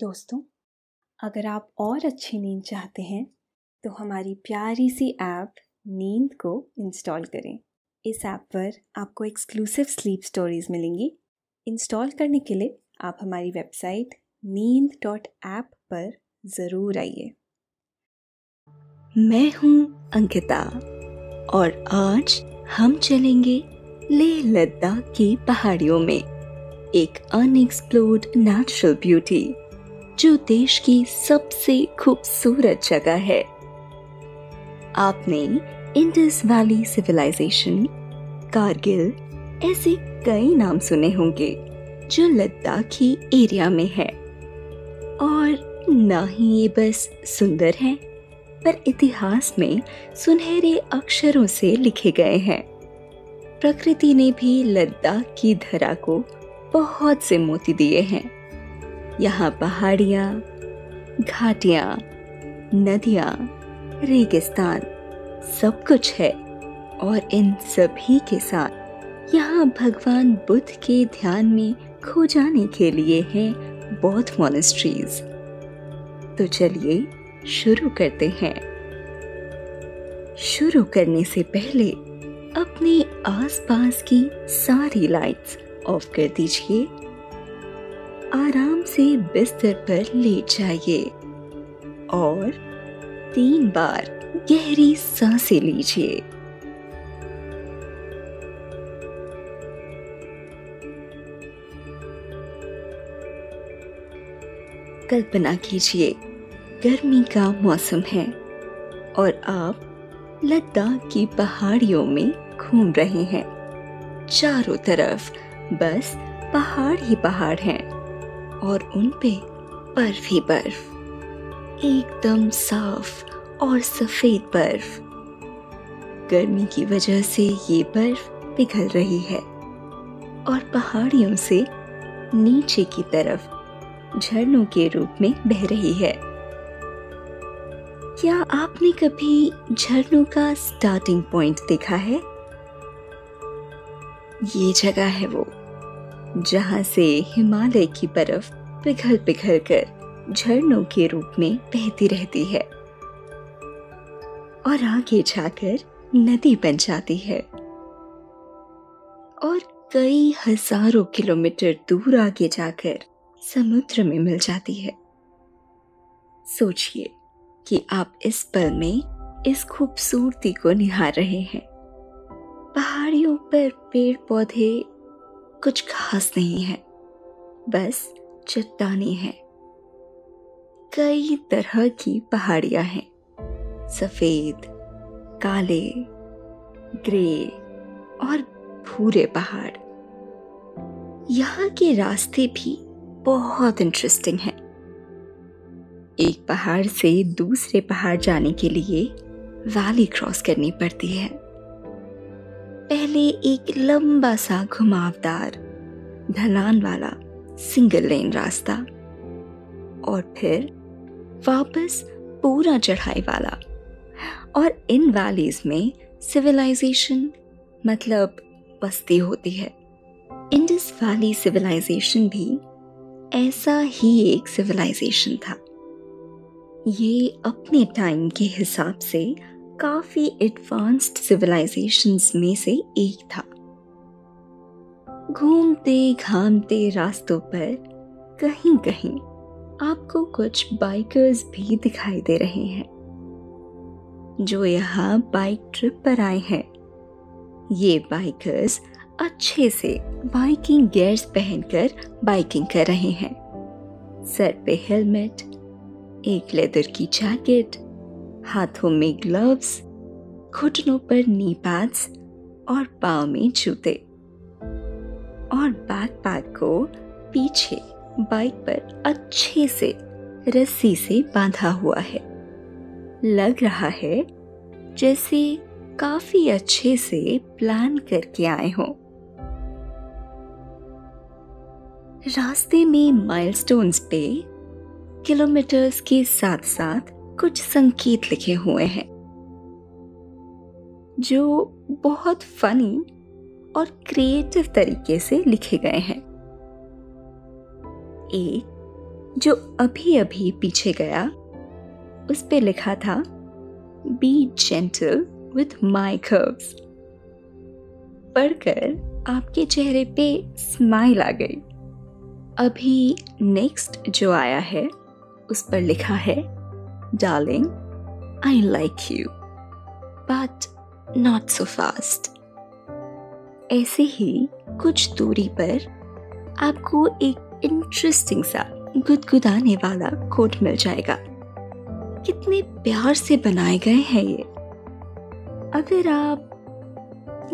दोस्तों, अगर आप और अच्छी नींद चाहते हैं तो हमारी प्यारी सी ऐप नींद को इंस्टॉल करें। इस ऐप पर आपको एक्सक्लूसिव स्लीप स्टोरीज मिलेंगी। इंस्टॉल करने के लिए आप हमारी वेबसाइट नींद डॉट ऐप पर ज़रूर आइए। मैं हूँ अंकिता और आज हम चलेंगे लेह लद्दाख की पहाड़ियों में, एक अनएक्सप्लोर्ड नेचुरल ब्यूटी। जो देश की सबसे खूबसूरत जगह है। आपने इंडस वैली सिविलाइजेशन, कारगिल, ऐसे कई नाम सुने होंगे जो लद्दाखी एरिया में है। और ना ही ये बस सुंदर है, पर इतिहास में सुनहरे अक्षरों से लिखे गए हैं। प्रकृति ने भी लद्दाख की धरा को बहुत से मोती दिए हैं। यहाँ पहाड़ियाँ, घाटियाँ, नदियाँ, रेगिस्तान, सब कुछ है और इन सभी के साथ यहाँ भगवान बुद्ध के ध्यान में खो जाने के लिए हैं बौद्ध मोनेस्ट्रीज तो चलिए शुरू करते हैं। शुरू करने से पहले अपने आसपास की सारी लाइट्स ऑफ़ कर दीजिए। आराम से बिस्तर पर लेट जाइए। और तीन बार गहरी साँसें लीजिए। कल्पना कीजिए, गर्मी का मौसम है और आप लद्दाख की पहाड़ियों में घूम रहे हैं। चारों तरफ़ बस पहाड़ ही पहाड़ हैं। और उन पे बर्फ़ ही बर्फ़। एकदम साफ़ और सफ़ेद बर्फ़। गर्मी की वजह से ये बर्फ़ पिघल रही है। और पहाड़ियों से नीचे की तरफ़ झरनों के रूप में बह रही है। क्या आपने कभी झरनों का स्टार्टिंग पॉइंट देखा है? ये जगह है वो। जहाँ से हिमालय की बर्फ़ पिघल पिघल कर झरनों के रूप में बहती रहती है और आगे जाकर नदी बन जाती है। और कई हज़ारों किलोमीटर दूर आगे जाकर समुद्र में मिल जाती है। सोचिए कि आप इस पल में इस खूबसूरती को निहार रहे हैं। पहाड़ियों पर पेड़ पौधे कुछ खास नहीं है, बस चट्टाने हैं। कई तरह की पहाड़ियाँ हैं, सफ़ेद, काले, ग्रे और भूरे पहाड़। यहाँ के रास्ते भी बहुत इंटरेस्टिंग हैं। एक पहाड़ से दूसरे पहाड़ जाने के लिए वैली क्रॉस करनी पड़ती है। पहले एक लंबा सा घुमावदार, ढलान वाला सिंगल लेन रास्ता और फिर वापस पूरा चढ़ाई वाला। और इन वैलीज में सिविलाइजेशन मतलब बस्ती होती है। इंडस वैली सिविलाइजेशन भी ऐसा ही एक सिविलाइजेशन था। ये अपने टाइम के हिसाब से काफ़ी एडवांस्ड सिविलाइजेशंस में से एक था। घूमते घामते रास्तों पर कहीं कहीं आपको कुछ बाइकर्स भी दिखाई दे रहे हैं। जो यहाँ बाइक ट्रिप पर आए हैं। ये बाइकर्स अच्छे से बाइकिंग गियर्स पहनकर बाइकिंग कर रहे हैं। सर पे हेलमेट एक लेदर की जैकेट हाथों में ग्लव्स घुटनों पर नी पैड्स और पाव में जूते। और बैकपैक को पीछे बाइक पर अच्छे से रस्सी से बांधा हुआ है। लग रहा है जैसे काफ़ी अच्छे से प्लान करके आए हों। रास्ते में माइलस्टोन्स पे किलोमीटर्स के साथ साथ कुछ संकेत लिखे हुए हैं, जो बहुत फनी और क्रिएटिव तरीके से लिखे गए हैं। एक जो अभी अभी पीछे गया, उस पे लिखा था be gentle with my curves पढ़कर आपके चेहरे पे स्माइल आ गई। अभी नेक्स्ट जो आया है, उस पर लिखा है darling I like you but not so fast ऐसे ही कुछ दूरी पर आपको एक इंटरेस्टिंग सा गुदगुदाने वाला कोट मिल जाएगा। कितने प्यार से बनाए गए हैं ये। अगर आप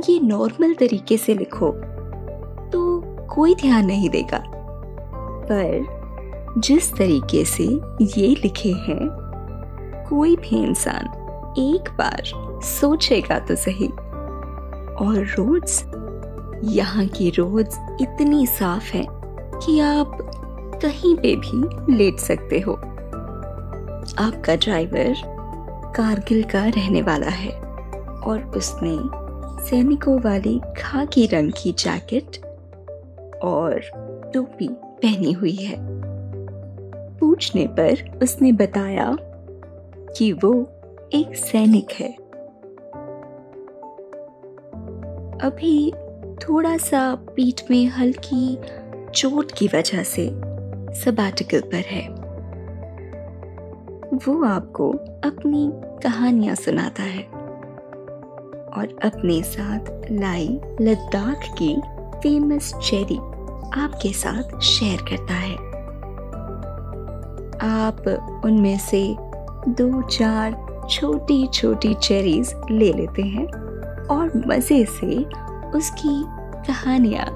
ये नॉर्मल तरीके से लिखो तो कोई ध्यान नहीं देगा। पर जिस तरीके से ये लिखे हैं कोई भी इंसान एक बार सोचेगा तो सही। और रोड्स यहाँ की रोड्स इतनी साफ़ है कि आप कहीं पे भी लेट सकते हो। आपका ड्राइवर कारगिल का रहने वाला है और उसने सैनिकों वाली खाकी रंग की जैकेट और टोपी पहनी हुई है। पूछने पर उसने बताया कि वो एक सैनिक है। अभी थोड़ा सा पीठ में हल्की चोट की वजह से सबाटिकल पर है। वो आपको अपनी कहानियाँ सुनाता है और अपने साथ लाई लद्दाख की फ़ेमस चेरी आपके साथ शेयर करता है। आप उनमें से दो चार छोटी छोटी चेरीज ले लेते हैं और मज़े से उसकी कहानियाँ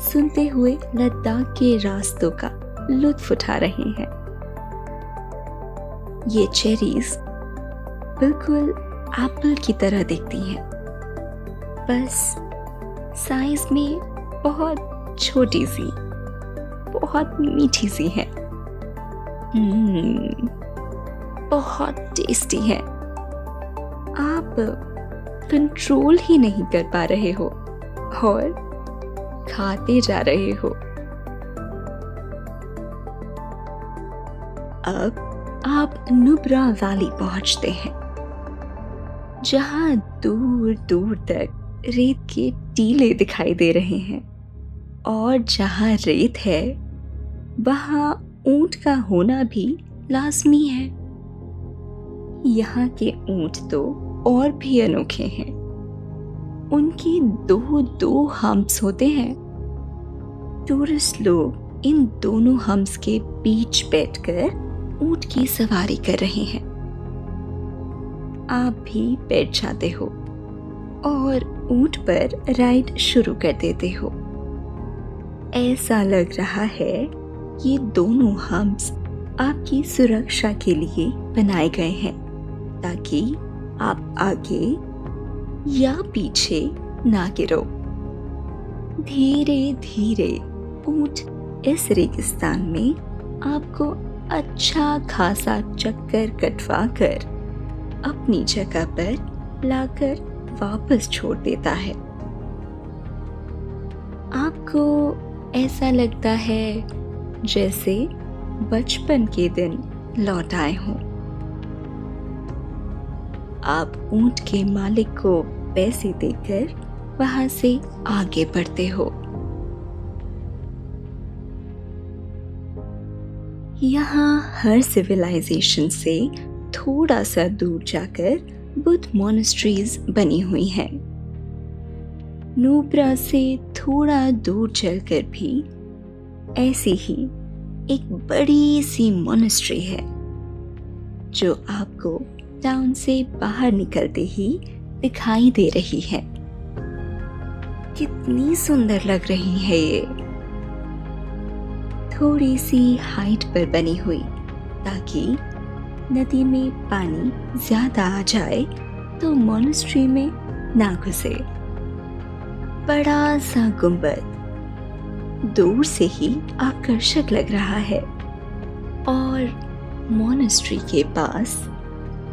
सुनते हुए लद्दाख के रास्तों का लुत्फ उठा रहे हैं। ये चेरीज बिल्कुल एप्पल की तरह दिखती हैं। बस साइज़ में बहुत छोटी सी बहुत मीठी सी है। हम्म, बहुत टेस्टी है। आप कंट्रोल ही नहीं कर पा रहे हो और खाते जा रहे हो। अब आप नुब्रा वैली पहुँचते हैं, जहाँ दूर दूर तक रेत के टीले दिखाई दे रहे हैं और जहाँ रेत है, वहाँ ऊँट का होना भी लाजमी है। यहाँ के ऊँट तो और भी अनोखे हैं। उनके दो दो हम्प्स होते हैं। टूरिस्ट लोग इन दोनों हम्प्स के बीच बैठकर ऊँट की सवारी कर रहे हैं। आप भी बैठ जाते हो और ऊँट पर राइड शुरू कर देते हो। ऐसा लग रहा है ये दोनों हम्स आपकी सुरक्षा के लिए बनाए गए हैं। ताकि आप आगे या पीछे ना गिरो। धीरे धीरे ऊँट इस रेगिस्तान में आपको अच्छा खासा चक्कर कटवा कर अपनी जगह पर लाकर वापस छोड़ देता है। आपको ऐसा लगता है जैसे बचपन के दिन लौट आए हों। आप ऊँट के मालिक को पैसे देकर वहाँ से आगे बढ़ते हो यहाँ हर सिविलाइजेशन से थोड़ा सा दूर जाकर बुद्ध मोनेस्ट्रीज बनी हुई हैं। नूब्रा से थोड़ा दूर चलकर भी ऐसी ही एक बड़ी सी मोनेस्ट्री है, जो आपको टाउन से बाहर निकलते ही दिखाई दे रही है। कितनी सुंदर लग रही है ये। थोड़ी सी हाइट पर बनी हुई, ताकि नदी में पानी ज़्यादा आ जाए तो मोनेस्ट्री में ना घुसे। बड़ा सा गुंबद, दूर से ही आकर्षक लग रहा है। और मोनेस्ट्री के पास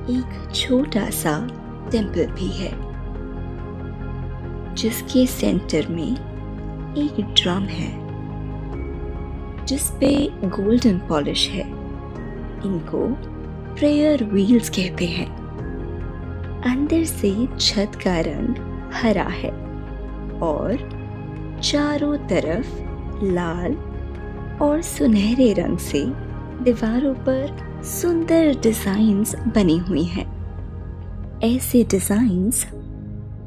एक छोटा सा टेंपल भी है, जिसके सेंटर में एक ड्रम है जिस पे गोल्डन पॉलिश है। इनको प्रेयर व्हील्स कहते हैं। अंदर से छत का रंग हरा है और चारों तरफ़ लाल और सुनहरे रंग से दीवारों पर सुंदर डिजाइन्स बनी हुई हैं। ऐसे डिजाइन्स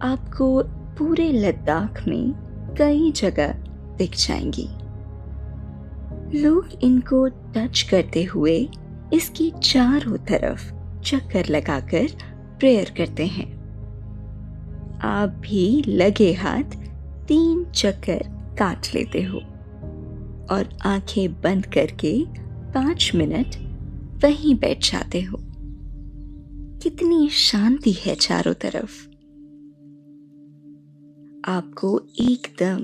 आपको पूरे लद्दाख में कई जगह दिख जाएँगी। लोग इनको टच करते हुए इसकी चारों तरफ़ चक्कर लगाकर प्रेयर करते हैं। आप भी लगे हाथ तीन चक्कर काट लेते हो और आँखें बंद करके पाँच मिनट वहीं बैठ जाते हो। कितनी शांति है चारों तरफ़। आपको एकदम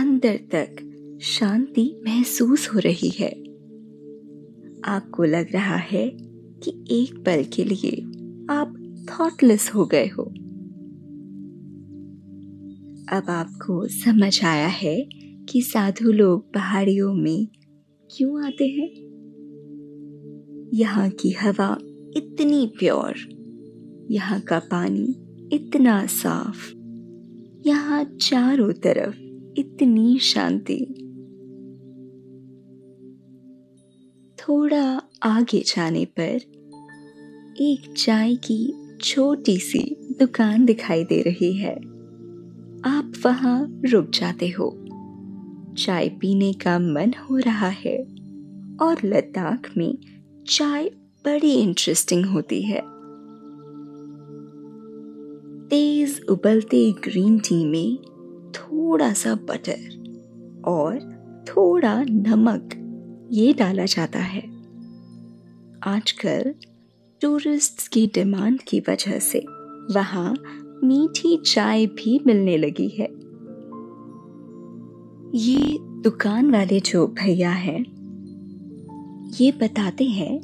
अंदर तक शांति महसूस हो रही है। आपको लग रहा है कि एक पल के लिए आप थॉटलेस हो गए हो। अब आपको समझ आया है कि साधु लोग पहाड़ियों में क्यों आते हैं? यहाँ की हवा इतनी प्योर, यहाँ का पानी इतना साफ़, यहाँ चारों तरफ़ इतनी शांति। थोड़ा आगे जाने पर एक चाय की छोटी सी दुकान दिखाई दे रही है। आप वहाँ रुक जाते हो। चाय पीने का मन हो रहा है और लद्दाख में चाय बड़ी इंटरेस्टिंग होती है। तेज उबलते ग्रीन टी में थोड़ा सा बटर और थोड़ा नमक ये डाला जाता है। आजकल टूरिस्ट्स की डिमांड की वजह से वहाँ मीठी चाय भी मिलने लगी है। ये दुकान वाले जो भैया हैं ये बताते हैं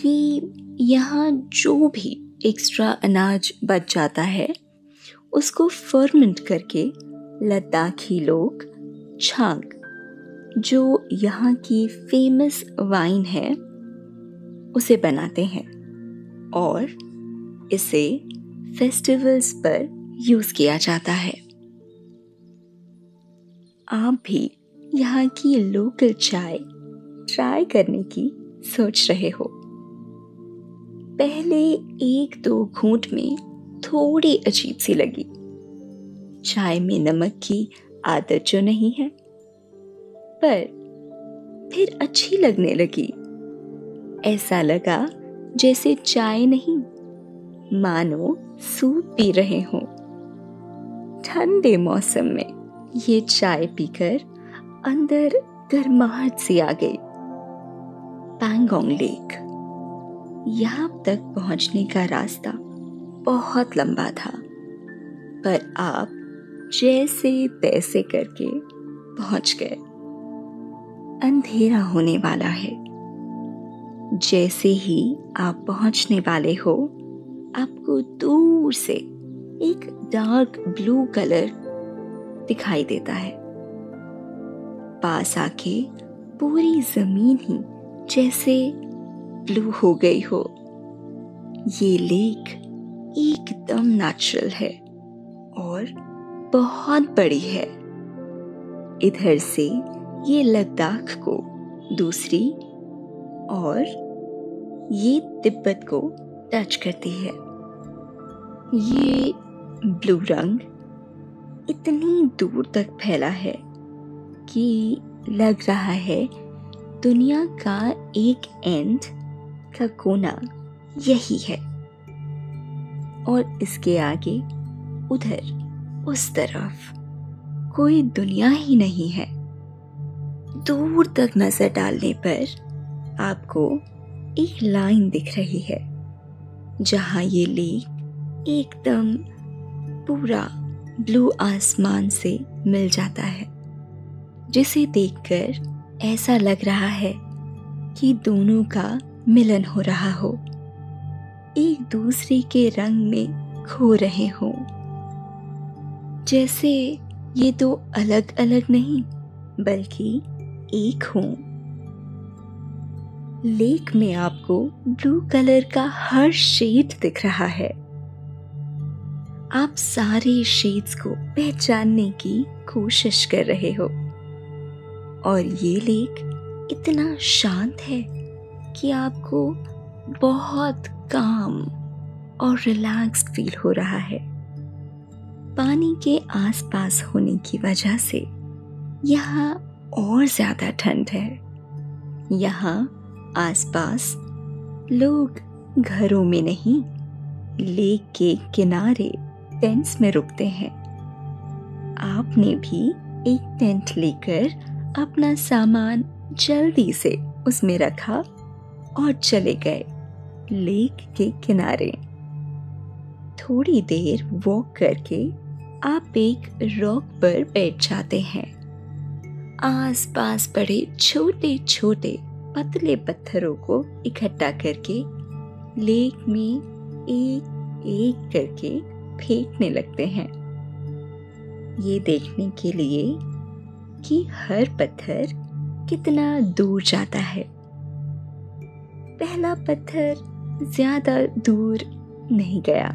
कि यहाँ जो भी एक्स्ट्रा अनाज बच जाता है, उसको फर्मेंट करके लद्दाखी लोग छांग जो यहाँ की फ़ेमस वाइन है, उसे बनाते हैं और इसे फेस्टिवल्स पर यूज़ किया जाता है। आप भी यहाँ की लोकल चाय ट्राई करने की सोच रहे हो। पहले एक दो घूंट में थोड़ी अजीब सी लगी। चाय में नमक की आदत जो नहीं है। पर फिर अच्छी लगने लगी। ऐसा लगा जैसे चाय नहीं, मानो सूप पी रहे हो। ठंडे मौसम में ये चाय पीकर अंदर गर्माहट सी आ गई। पैंगोंग लेक। यहाँ तक पहुँचने का रास्ता बहुत लंबा था, पर आप जैसे तैसे करके पहुँच गए। अंधेरा होने वाला है। जैसे ही आप पहुँचने वाले हो, आपको दूर से एक डार्क ब्लू कलर दिखाई देता है। पास आके पूरी ज़मीन ही जैसे ब्लू हो गई हो। ये लेक एकदम नेचुरल है और बहुत बड़ी है। इधर से ये लद्दाख को, दूसरी और ये तिब्बत को टच करती है। ये ब्लू रंग इतनी दूर तक फैला है कि लग रहा है दुनिया का एक एंड का कोना यही है। और इसके आगे, उधर, उस तरफ़, कोई दुनिया ही नहीं है। दूर तक नज़र डालने पर आपको एक लाइन दिख रही है, जहाँ ये लेक एकदम पूरा ब्लू आसमान से मिल जाता है, जिसे देखकर ऐसा लग रहा है कि दोनों का मिलन हो रहा हो। एक दूसरे के रंग में खो रहे हो। जैसे ये दो अलग अलग नहीं, बल्कि एक हूँ। लेक में आपको ब्लू कलर का हर शेड दिख रहा है। आप सारे शेड्स को पहचानने की कोशिश कर रहे हो। और ये लेक इतना शांत है कि आपको बहुत काम और रिलैक्स फील हो रहा है। पानी के आसपास होने की वजह से यहाँ और ज़्यादा ठंड है। यहाँ आसपास लोग घरों में नहीं, लेक के किनारे टेंट्स में रुकते हैं। आपने भी एक टेंट लेकर अपना सामान जल्दी से उसमें रखा और चले गए लेक के किनारे। थोड़ी देर वॉक करके आप एक रॉक पर बैठ जाते हैं। आस पास पड़े छोटे छोटे पतले पत्थरों को इकट्ठा करके लेक में एक एक करके फेंकने लगते हैं। ये देखने के लिए कि हर पत्थर कितना दूर जाता है। पहला पत्थर ज़्यादा दूर नहीं गया।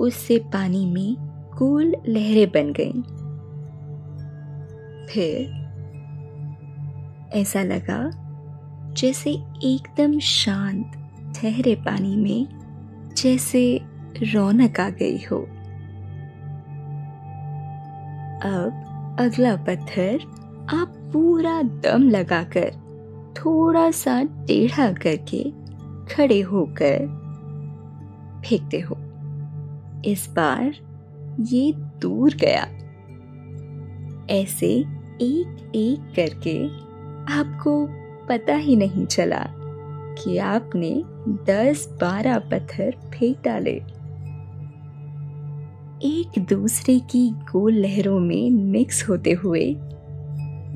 उससे पानी में गोल लहरें बन गईं। फिर ऐसा लगा जैसे एकदम शांत, ठहरे पानी में जैसे रौनक आ गई हो। अब अगला पत्थर आप पूरा दम लगाकर, थोड़ा सा टेढ़ा करके खड़े होकर फेंकते हो। इस बार ये दूर गया। ऐसे एक एक करके आपको पता ही नहीं चला कि आपने दस बारह पत्थर फेंक डाले। एक दूसरे की गोल लहरों में मिक्स होते हुए,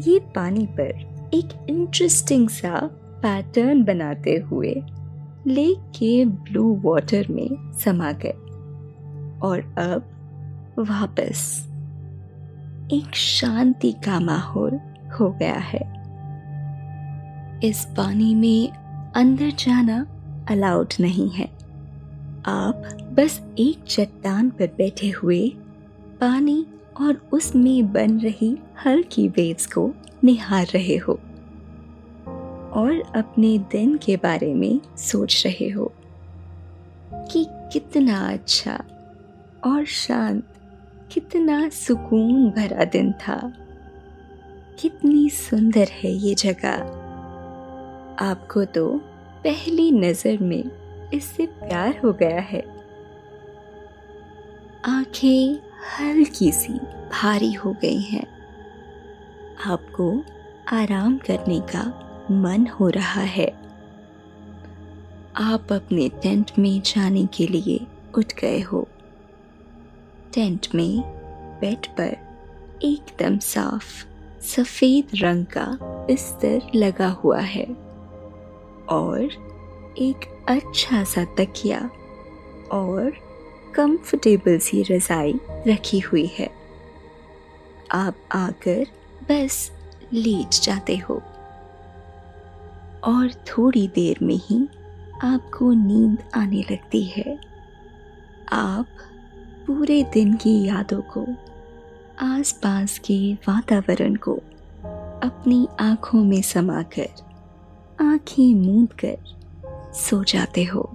ये पानी पर एक इंटरेस्टिंग सा पैटर्न बनाते हुए लेक के ब्लू वाटर में समा गए और अब वापस एक शांति का माहौल हो गया है। इस पानी में अंदर जाना अलाउड नहीं है। आप बस एक चट्टान पर बैठे हुए, पानी और उसमें बन रही हल्की वेव्स को निहार रहे हो और अपने दिन के बारे में सोच रहे हो कि कितना अच्छा और शांत, कितना सुकून भरा दिन था। कितनी सुंदर है ये जगह। आपको तो पहली नज़र में इससे प्यार हो गया है। आँखें हल्की सी भारी हो गई हैं। आपको आराम करने का मन हो रहा है। आप अपने टेंट में जाने के लिए उठ गए हो। टेंट में बेड पर एकदम साफ़ सफ़ेद रंग का बिस्तर लगा हुआ है और एक अच्छा सा तकिया और कंफर्टेबल सी रजाई रखी हुई है। आप आकर बस लेट जाते हो। और थोड़ी देर में ही आपको नींद आने लगती है। आप पूरे दिन की यादों को, आसपास के वातावरण को अपनी आँखों में समाकर, आँखें मूंद कर सो जाते हो।